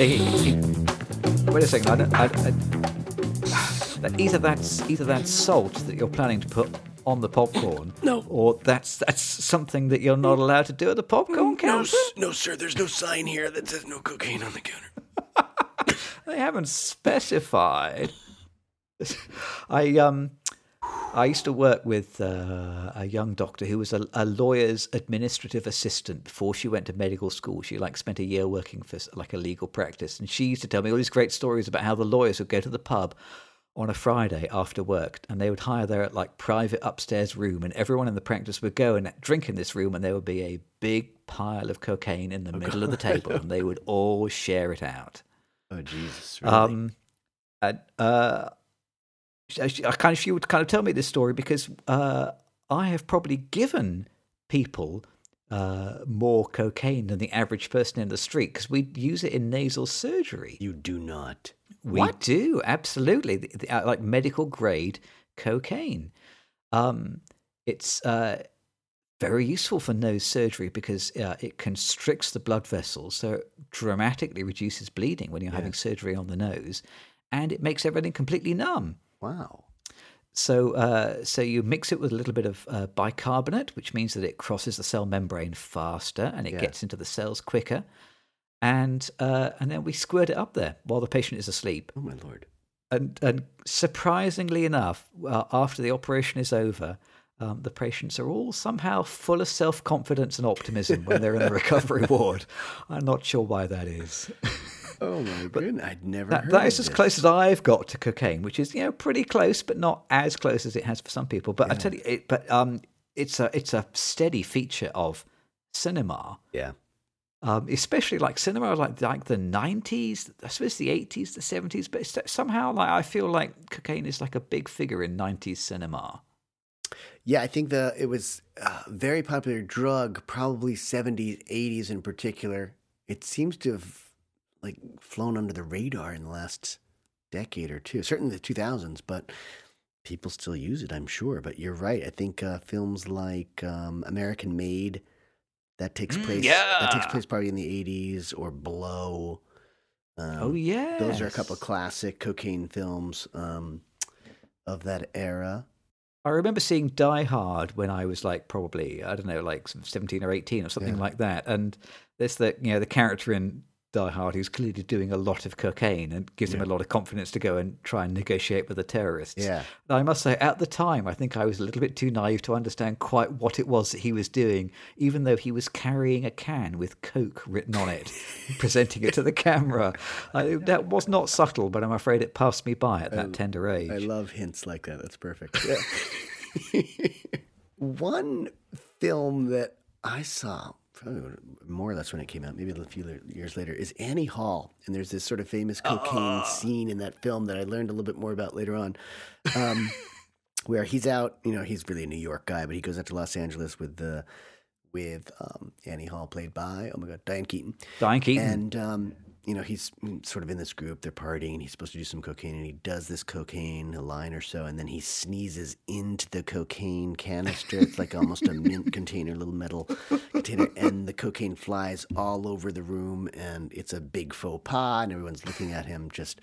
Hey, hey, wait a second. I don't, I, I, that either that's either that's salt that you're planning to put on the popcorn, No. or that's that's something that you're not allowed to do at the popcorn counter. s- no, sir. There's no sign here that says no cocaine on the counter. They haven't specified. I um, I used to work with uh, a young doctor who was a, a lawyer's administrative assistant before she went to medical school. She like spent a year working for like a legal practice, and she used to tell me all these great stories about how the lawyers would go to the pub on a Friday after work, and they would hire their like private upstairs room, and everyone in the practice would go and drink in this room, and there would be a big pile of cocaine in the middle of the table, and they would all share it out. Oh Jesus! Really? Um, and, uh, I, I kind of she would kind of tell me this story because uh, I have probably given people uh, more cocaine than the average person in the street because we use it in nasal surgery. you do not. We do absolutely the, the, uh, like medical grade cocaine. Um, it's uh, very useful for nose surgery because uh, it constricts the blood vessels, so it dramatically reduces bleeding when you're having surgery on the nose, and it makes everything completely numb. Wow. So, uh, so you mix it with a little bit of uh, bicarbonate, which means that it crosses the cell membrane faster and it Yeah. gets into the cells quicker, and uh, and then we squirt it up there while the patient is asleep. Oh my lord. And, and surprisingly enough, uh, after the operation is over, um, the patients are all somehow full of self confidence and optimism when they're in the recovery ward. I'm not sure why that is. Oh my goodness! I'd never That, heard that is as close as I've got to cocaine, which is you know pretty close, but not as close as it has for some people. But I tell you, it, but um, it's a it's a steady feature of cinema, Yeah. um, especially like cinema like like the nineties, I suppose the eighties, the seventies. But it's, somehow, like I feel like cocaine is like a big figure in nineties cinema. Yeah, I think the it was a very popular drug, probably 70s, 80s in particular. It seems to have like flown under the radar in the last decade or two, certainly the 2000s, but people still use it, I'm sure. But you're right. I think uh, films like um, American Made that takes Mm, place that takes place probably in the 80s or Blow. Um, oh yeah, those are a couple of classic cocaine films um, of that era. I remember seeing Die Hard when I was like probably I don't know like seventeen or eighteen or something Yeah. like that, and there's the you know the character in Die Hard who's clearly doing a lot of cocaine and gives him a lot of confidence to go and try and negotiate with the terrorists. Yeah. And I must say, at the time, I think I was a little bit too naive to understand quite what it was that he was doing, even though he was carrying a can with Coke written on it, presenting it to the camera. I, that was not subtle, but I'm afraid it passed me by at that tender age. I love hints like that. That's perfect. Yeah. One film that I saw, probably more or less when it came out, maybe a few years later, is Annie Hall. And there's this sort of famous cocaine scene in that film that I learned a little bit more about later on. Um, where he's out, you know, he's really a New York guy, but he goes out to Los Angeles with the with um, Annie Hall, played by oh my god, Diane Keaton. Diane Keaton. And um, you know, he's sort of in this group. They're partying. He's supposed to do some cocaine, and he does this cocaine, a line or so, and then he sneezes into the cocaine canister. It's like almost a mint container, little metal container, and the cocaine flies all over the room, and it's a big faux pas, and everyone's looking at him just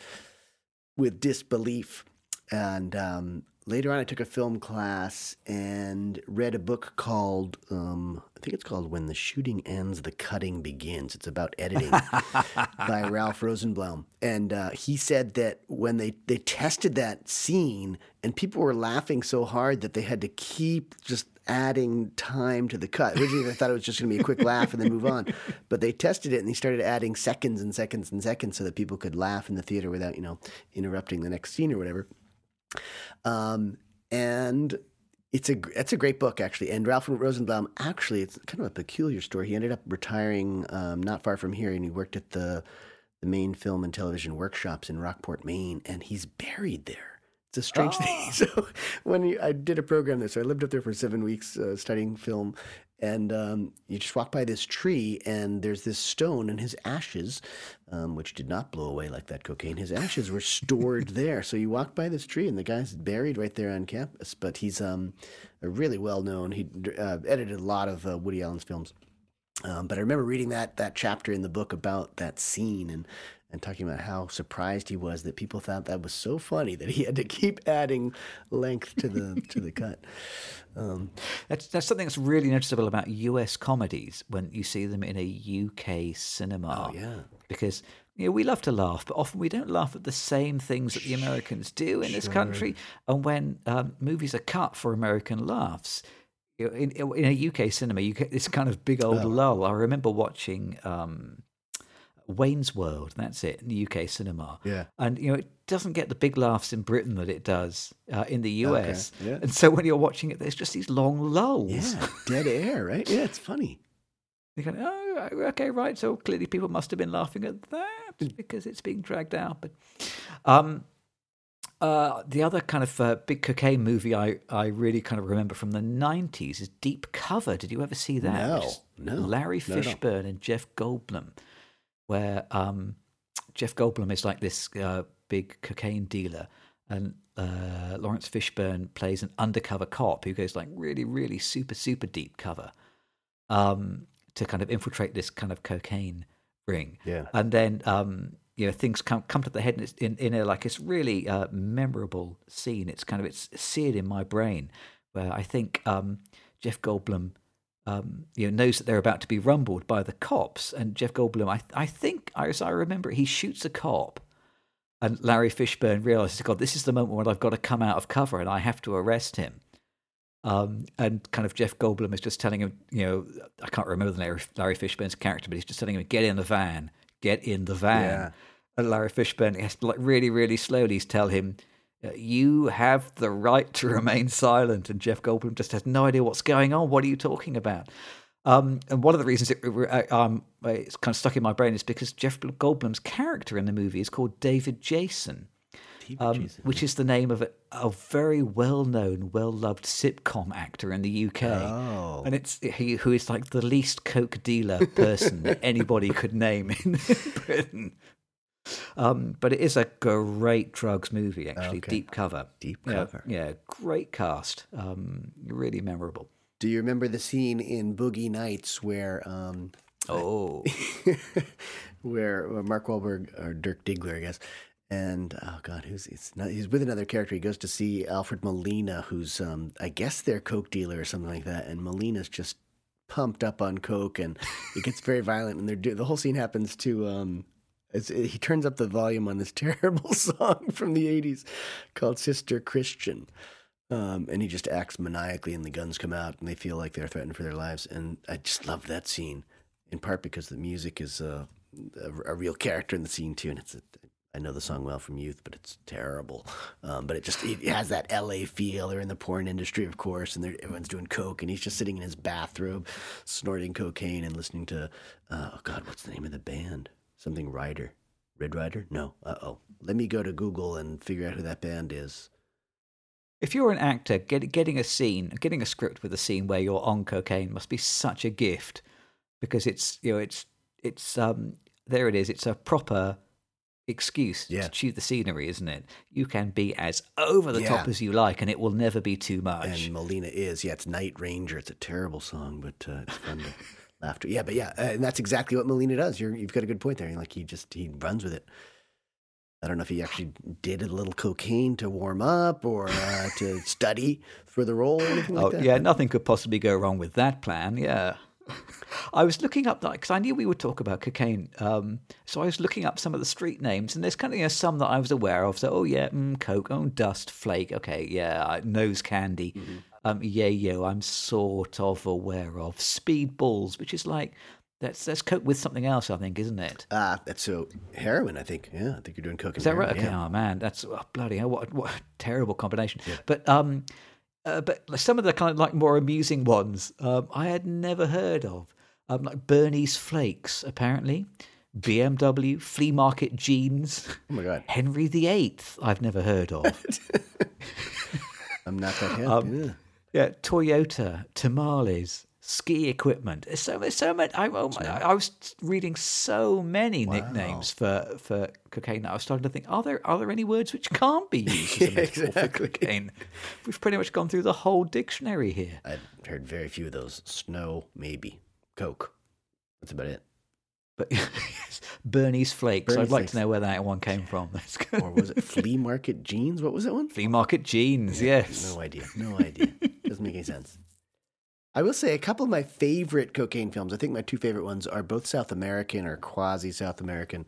with disbelief. And um, later on, I took a film class and read a book called, um, I think it's called When the Shooting Ends, the Cutting Begins. It's about editing by Ralph Rosenblum. And uh, he said that when they, they tested that scene and people were laughing so hard that they had to keep just adding time to the cut. Originally, they thought it was just going to be a quick laugh and then move on. But they tested it and they started adding seconds and seconds and seconds so that people could laugh in the theater without, you know, interrupting the next scene or whatever. Um, and it's a it's a great book actually. And Ralph Rosenblum actually it's kind of a peculiar story. He ended up retiring um, not far from here, and he worked at the the Maine film and television workshops in Rockport, Maine, and he's buried there. It's a strange thing. So when he, I did a program there, so I lived up there for seven weeks uh, studying film, and um, you just walk by this tree, and there's this stone, and his ashes, um, which did not blow away like that cocaine, his ashes were stored there. So you walk by this tree, and the guy's buried right there on campus. But he's um, a really well known. He uh, edited a lot of uh, Woody Allen's films. Um, but I remember reading that that chapter in the book about that scene, and and talking about how surprised he was that people thought that was so funny that he had to keep adding length to the to the cut. Um, That's that's something that's really noticeable about U.S. comedies when you see them in a UK cinema. Oh, yeah. because you know we love to laugh, but often we don't laugh at the same things that the Americans do in this country. And when um, movies are cut for American laughs. In, in a UK cinema, you get this kind of big old Oh. lull. I remember watching um, Wayne's World. That's it in the UK cinema. Yeah. and you know it doesn't get the big laughs in Britain that it does uh, in the US. yeah. And so when you're watching it, there's just these long lulls. yeah, dead air, right? Yeah, it's funny. You're going, oh, okay, right. So clearly people must have been laughing at that Hmm. because it's being dragged out. But um, uh, the other kind of uh, big cocaine movie I, I really kind of remember from the 90s is Deep Cover. Did you ever see that? No, no, Larry not at all. Fishburne and Jeff Goldblum, where um, Jeff Goldblum is like this uh, big cocaine dealer. And uh, Laurence Fishburne plays an undercover cop who goes like really, really super, super deep cover um, to kind of infiltrate this kind of cocaine ring. Yeah. And then um, you know things come come to the head and it's in in a like it's really uh, memorable scene. It's kind of it's seared in my brain where I think um, Jeff Goldblum. Um, you know, knows that they're about to be rumbled by the cops, and Jeff Goldblum, I, I think, as I remember, he shoots a cop, and Larry Fishburne realizes, God, this is the moment when I've got to come out of cover and I have to arrest him. Um, and kind of Jeff Goldblum is just telling him, you know, I can't remember the Larry, Larry Fishburne's character, but he's just telling him, get in the van, get in the van. Yeah. And Larry Fishburne he has to like really, really slowly tell him, you have the right to remain silent. And Jeff Goldblum just has no idea what's going on. What are you talking about? Um, and one of the reasons it, uh, um, it's kind of stuck in my brain is because Jeff Goldblum's character in the movie is called David Jason um, Jason. which is the name of a, a very well-known, well-loved sitcom actor in the UK. Oh. And it's he who is like the least coke dealer person that anybody could name in Britain. Um, but it is a great drugs movie, actually. Okay. Deep cover. Deep Yeah, cover. Yeah, great cast. Um, really memorable. Do you remember the scene in Boogie Nights where um, Oh, where Mark Wahlberg or Dirk Diggler, I guess, and oh god, who's it's not, he's with another character. He goes to see Alfred Molina, who's um, I guess their coke dealer or something like that, and Molina's just pumped up on coke, and it gets very violent. And they're do- the whole scene happens to um, it's, he turns up the volume on this terrible song from the '80s called "Sister Christian." Um, and he just acts maniacally, and the guns come out, and they feel like they're threatened for their lives. And I just love that scene, in part because the music is uh, a, a real character in the scene too. And it's a, I know the song well from youth, but it's terrible. Um, but it just it has that L.A. feel. They're in the porn industry, of course, and everyone's doing coke, and he's just sitting in his bathrobe, snorting cocaine and listening to uh, oh God, what's the name of the band? Something Rider, Red Rider? No. Uh oh. Let me go to Google and figure out who that band is. if you're an actor, get, getting a scene, getting a script with a scene where you're on cocaine must be such a gift because it's you know it's it's um there it is. It's a proper excuse Yeah. to chew the scenery, isn't it? You can be as over the top as you like, and it will never be too much. And Molina is, yeah, it's Night Ranger. It's a terrible song, but uh, it's fun to laugh to. Yeah, but yeah, uh, and that's exactly what Molina does. You're, you've got a good point there. Like he just he runs with it. I don't know if he actually did a little cocaine to warm up or uh, to study for the role or anything like Oh that. yeah, nothing could possibly go wrong with that plan. Yeah, I was looking up that because I knew we would talk about cocaine. Um, so I was looking up some of the street names, and there's kind of you know, some that I was aware of. So oh yeah, mm, coke, oh dust, flake. Okay, yeah, nose candy. Um, yeah, yeah, I'm sort of aware of speedballs, which is like that's that's cope with something else, I think, isn't it? Ah, that's so heroin. I think. Yeah, I think you're doing coke. Is that right? Okay. yeah. Oh man, that's oh, bloody hell! What what a terrible combination. But um, uh, but some of the kind of like more amusing ones, um, I had never heard of. Um, like Bernie's Flakes, apparently, BMW flea market jeans, Oh my god, Henry VIII. I've never heard of. I'm not that hip. Um, yeah. Yeah, Toyota tamales. Ski equipment. There's so there's so many. I, oh my, I was reading so many nicknames for, for cocaine. that I was starting to think: Are there are there any words which can't be used as a metaphor exactly. for cocaine? We've pretty much gone through the whole dictionary here. I've heard very few of those. Snow, maybe. Coke. That's about it. But Bernie's Flakes. Bernie's I'd like Flakes. to know where that one came from. That's good. or was it Flea Market Jeans? What was that one? Flea Market Jeans, yes. No idea. No idea. Doesn't make any sense. I will say a couple of my favorite cocaine films. I think my two favorite ones are both South American or quasi South American.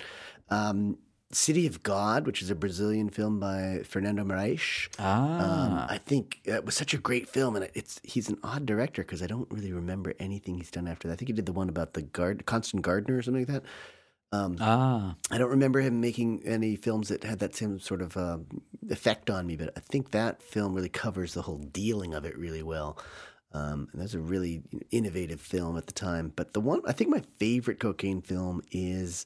Um, City of God, which is a Brazilian film by Fernando Moraes. Um, Ah, I think it was such a great film, and it's he's an odd director because I don't really remember anything he's done after that. I think he did the one about the guard, Constant Gardener or something like that. Um, ah. I don't remember him making any films that had that same sort of um effect on me, but I think that film really covers the whole dealing of it really well. Um, and that's a really innovative film at the time. But the one I think my favorite cocaine film is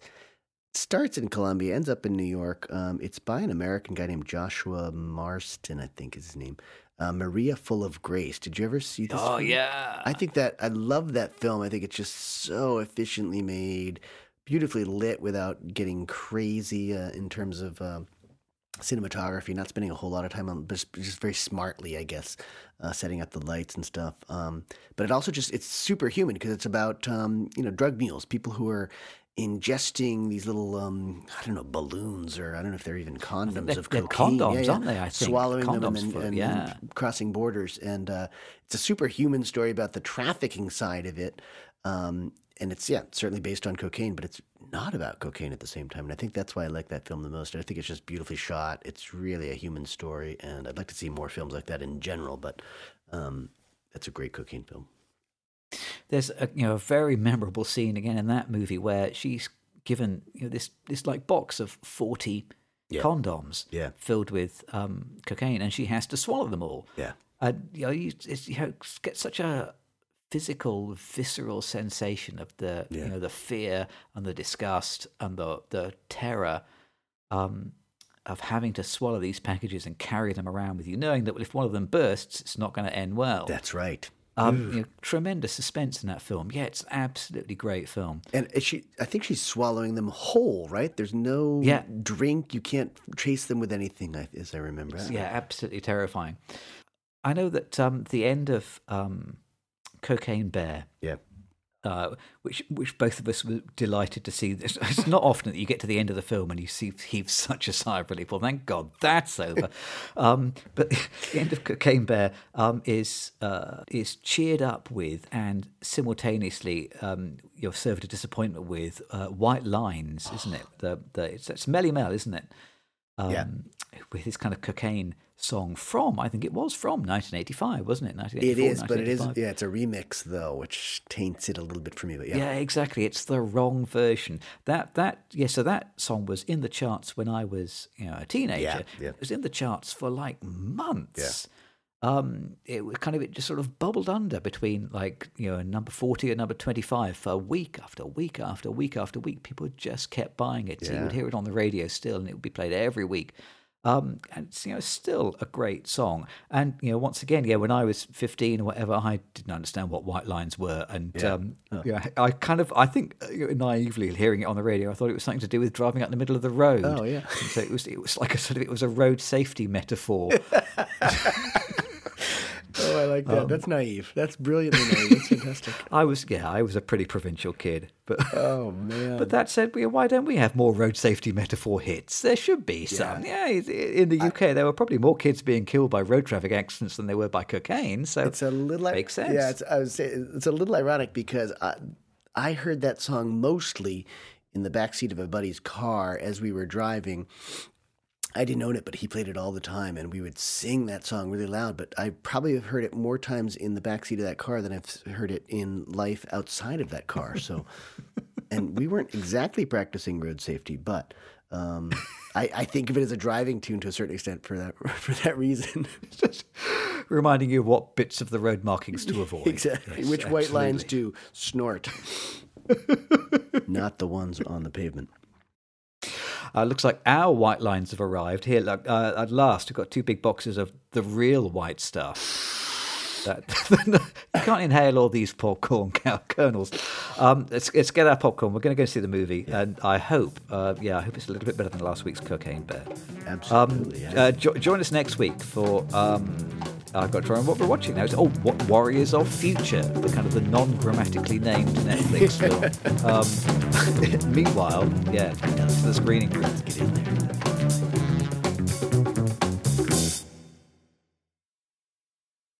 starts in Colombia, ends up in New York. Um, it's by an American guy named Joshua Marston, I think is his name. Uh, Maria Full of Grace. Did you ever see this? Oh, film? yeah. I think that I love that film. I think it's just so efficiently made, beautifully lit without getting crazy uh, in terms of um cinematography. Not spending a whole lot of time on, but just, just very smartly, I guess, uh, setting up the lights and stuff. Um, but it also just it's superhuman because it's about um, you know drug mules, people who are ingesting these little um, I don't know balloons or I don't know if they're even condoms they're- of they're cocaine. condoms, aren't they, I think? swallowing them and, Condoms for- and yeah. crossing borders, and uh, it's a superhuman story about the trafficking side of it. Um, and it's yeah, certainly based on cocaine, but it's not about cocaine at the same time. And I think that's why I like that film the most. I think it's just beautifully shot. It's really a human story, and I'd like to see more films like that in general. But um, it's a great cocaine film. There's a you know a very memorable scene again in that movie where she's given you know this this like box of forty Yeah. condoms Yeah. filled with um, cocaine, and she has to swallow them all. Yeah, And you know, you, it's, you know, get such a physical, visceral sensation of the Yeah. you know the fear and the disgust and the the terror um, of having to swallow these packages and carry them around with you, knowing that if one of them bursts, it's not going to end well. that's right. Um, you know, tremendous suspense in that film. Yeah, it's absolutely great film. And she, I think she's swallowing them whole, right? There's no Yeah. drink. You can't chase them with anything, as I remember. Yeah, absolutely terrifying. I know that um, the end of um, Cocaine Bear, yeah. Uh, which which both of us were delighted to see. It's, not often that you get to the end of the film and you see heave such a sigh of relief. Well, thank God that's over. um, but the end of Cocaine Bear um, is uh, is cheered up with and simultaneously um, you're served a disappointment with uh, White Lines, isn't it? The the it's, it's Melle Mel, isn't it? Um, Yeah. With his kind of cocaine song from, I think it was from 1985, wasn't it? It 1984, is, but it is, 1985. yeah, it's a remix, though, which taints it a little bit for me. But yeah. Yeah, exactly. It's the wrong version. That that yeah. So that song was in the charts when I was you know a teenager. yeah. yeah. It was in the charts for like months. Um, it was kind of it just sort of bubbled under between like you know number forty and number twenty five for week after week after week after week. People just kept buying it. So you would hear it on the radio still, and it would be played every week. Um, and it's, you know, still a great song. And you know, once again, yeah, when I was fifteen or whatever, I didn't understand what white lines were, and Yeah. um, yeah, I kind of, I think uh, naively hearing it on the radio, I thought it was something to do with driving out in the middle of the road. Oh, yeah. And so it was, it was like a sort of, it was a road safety metaphor. I like Um, that. That's naive. That's brilliantly naive. That's fantastic. I was, yeah, I was a pretty provincial kid, but. Oh, man. But that said, why don't we have more road safety metaphor hits? There should be some. Yeah, it- in the UK, there were probably more kids being killed by road traffic accidents than there were by cocaine. So It's a little Makes sense. Yeah, it's, I was saying, it's a little ironic because I, I heard that song mostly in the backseat of a buddy's car as we were driving. I didn't own it, but he played it all the time, and we would sing that song really loud. But I probably have heard it more times in the backseat of that car than I've heard it in life outside of that car. So, and we weren't exactly practicing road safety, but um, I, I think of it as a driving tune to a certain extent for that for that reason. just reminding you of what bits of the road markings to avoid. Exactly. Yes, Which white lines absolutely. do snort? Not the ones on the pavement. Uh, looks like our white lines have arrived here. Look, uh, at last, we've got two big boxes of the real white stuff. That, you can't inhale all these popcorn kernels. Um, let's, let's get our popcorn. We're going to go see the movie, and I hope, uh, yeah, I hope it's a little bit better than last week's Cocaine Bear. Um, Absolutely. yeah. uh, jo- join us next week for um, I've got to try and what we're watching now is oh, what Warriors of Future, the kind of the non-grammatically named Netflix film. Um, meanwhile, yeah, to the screening room. Get in there.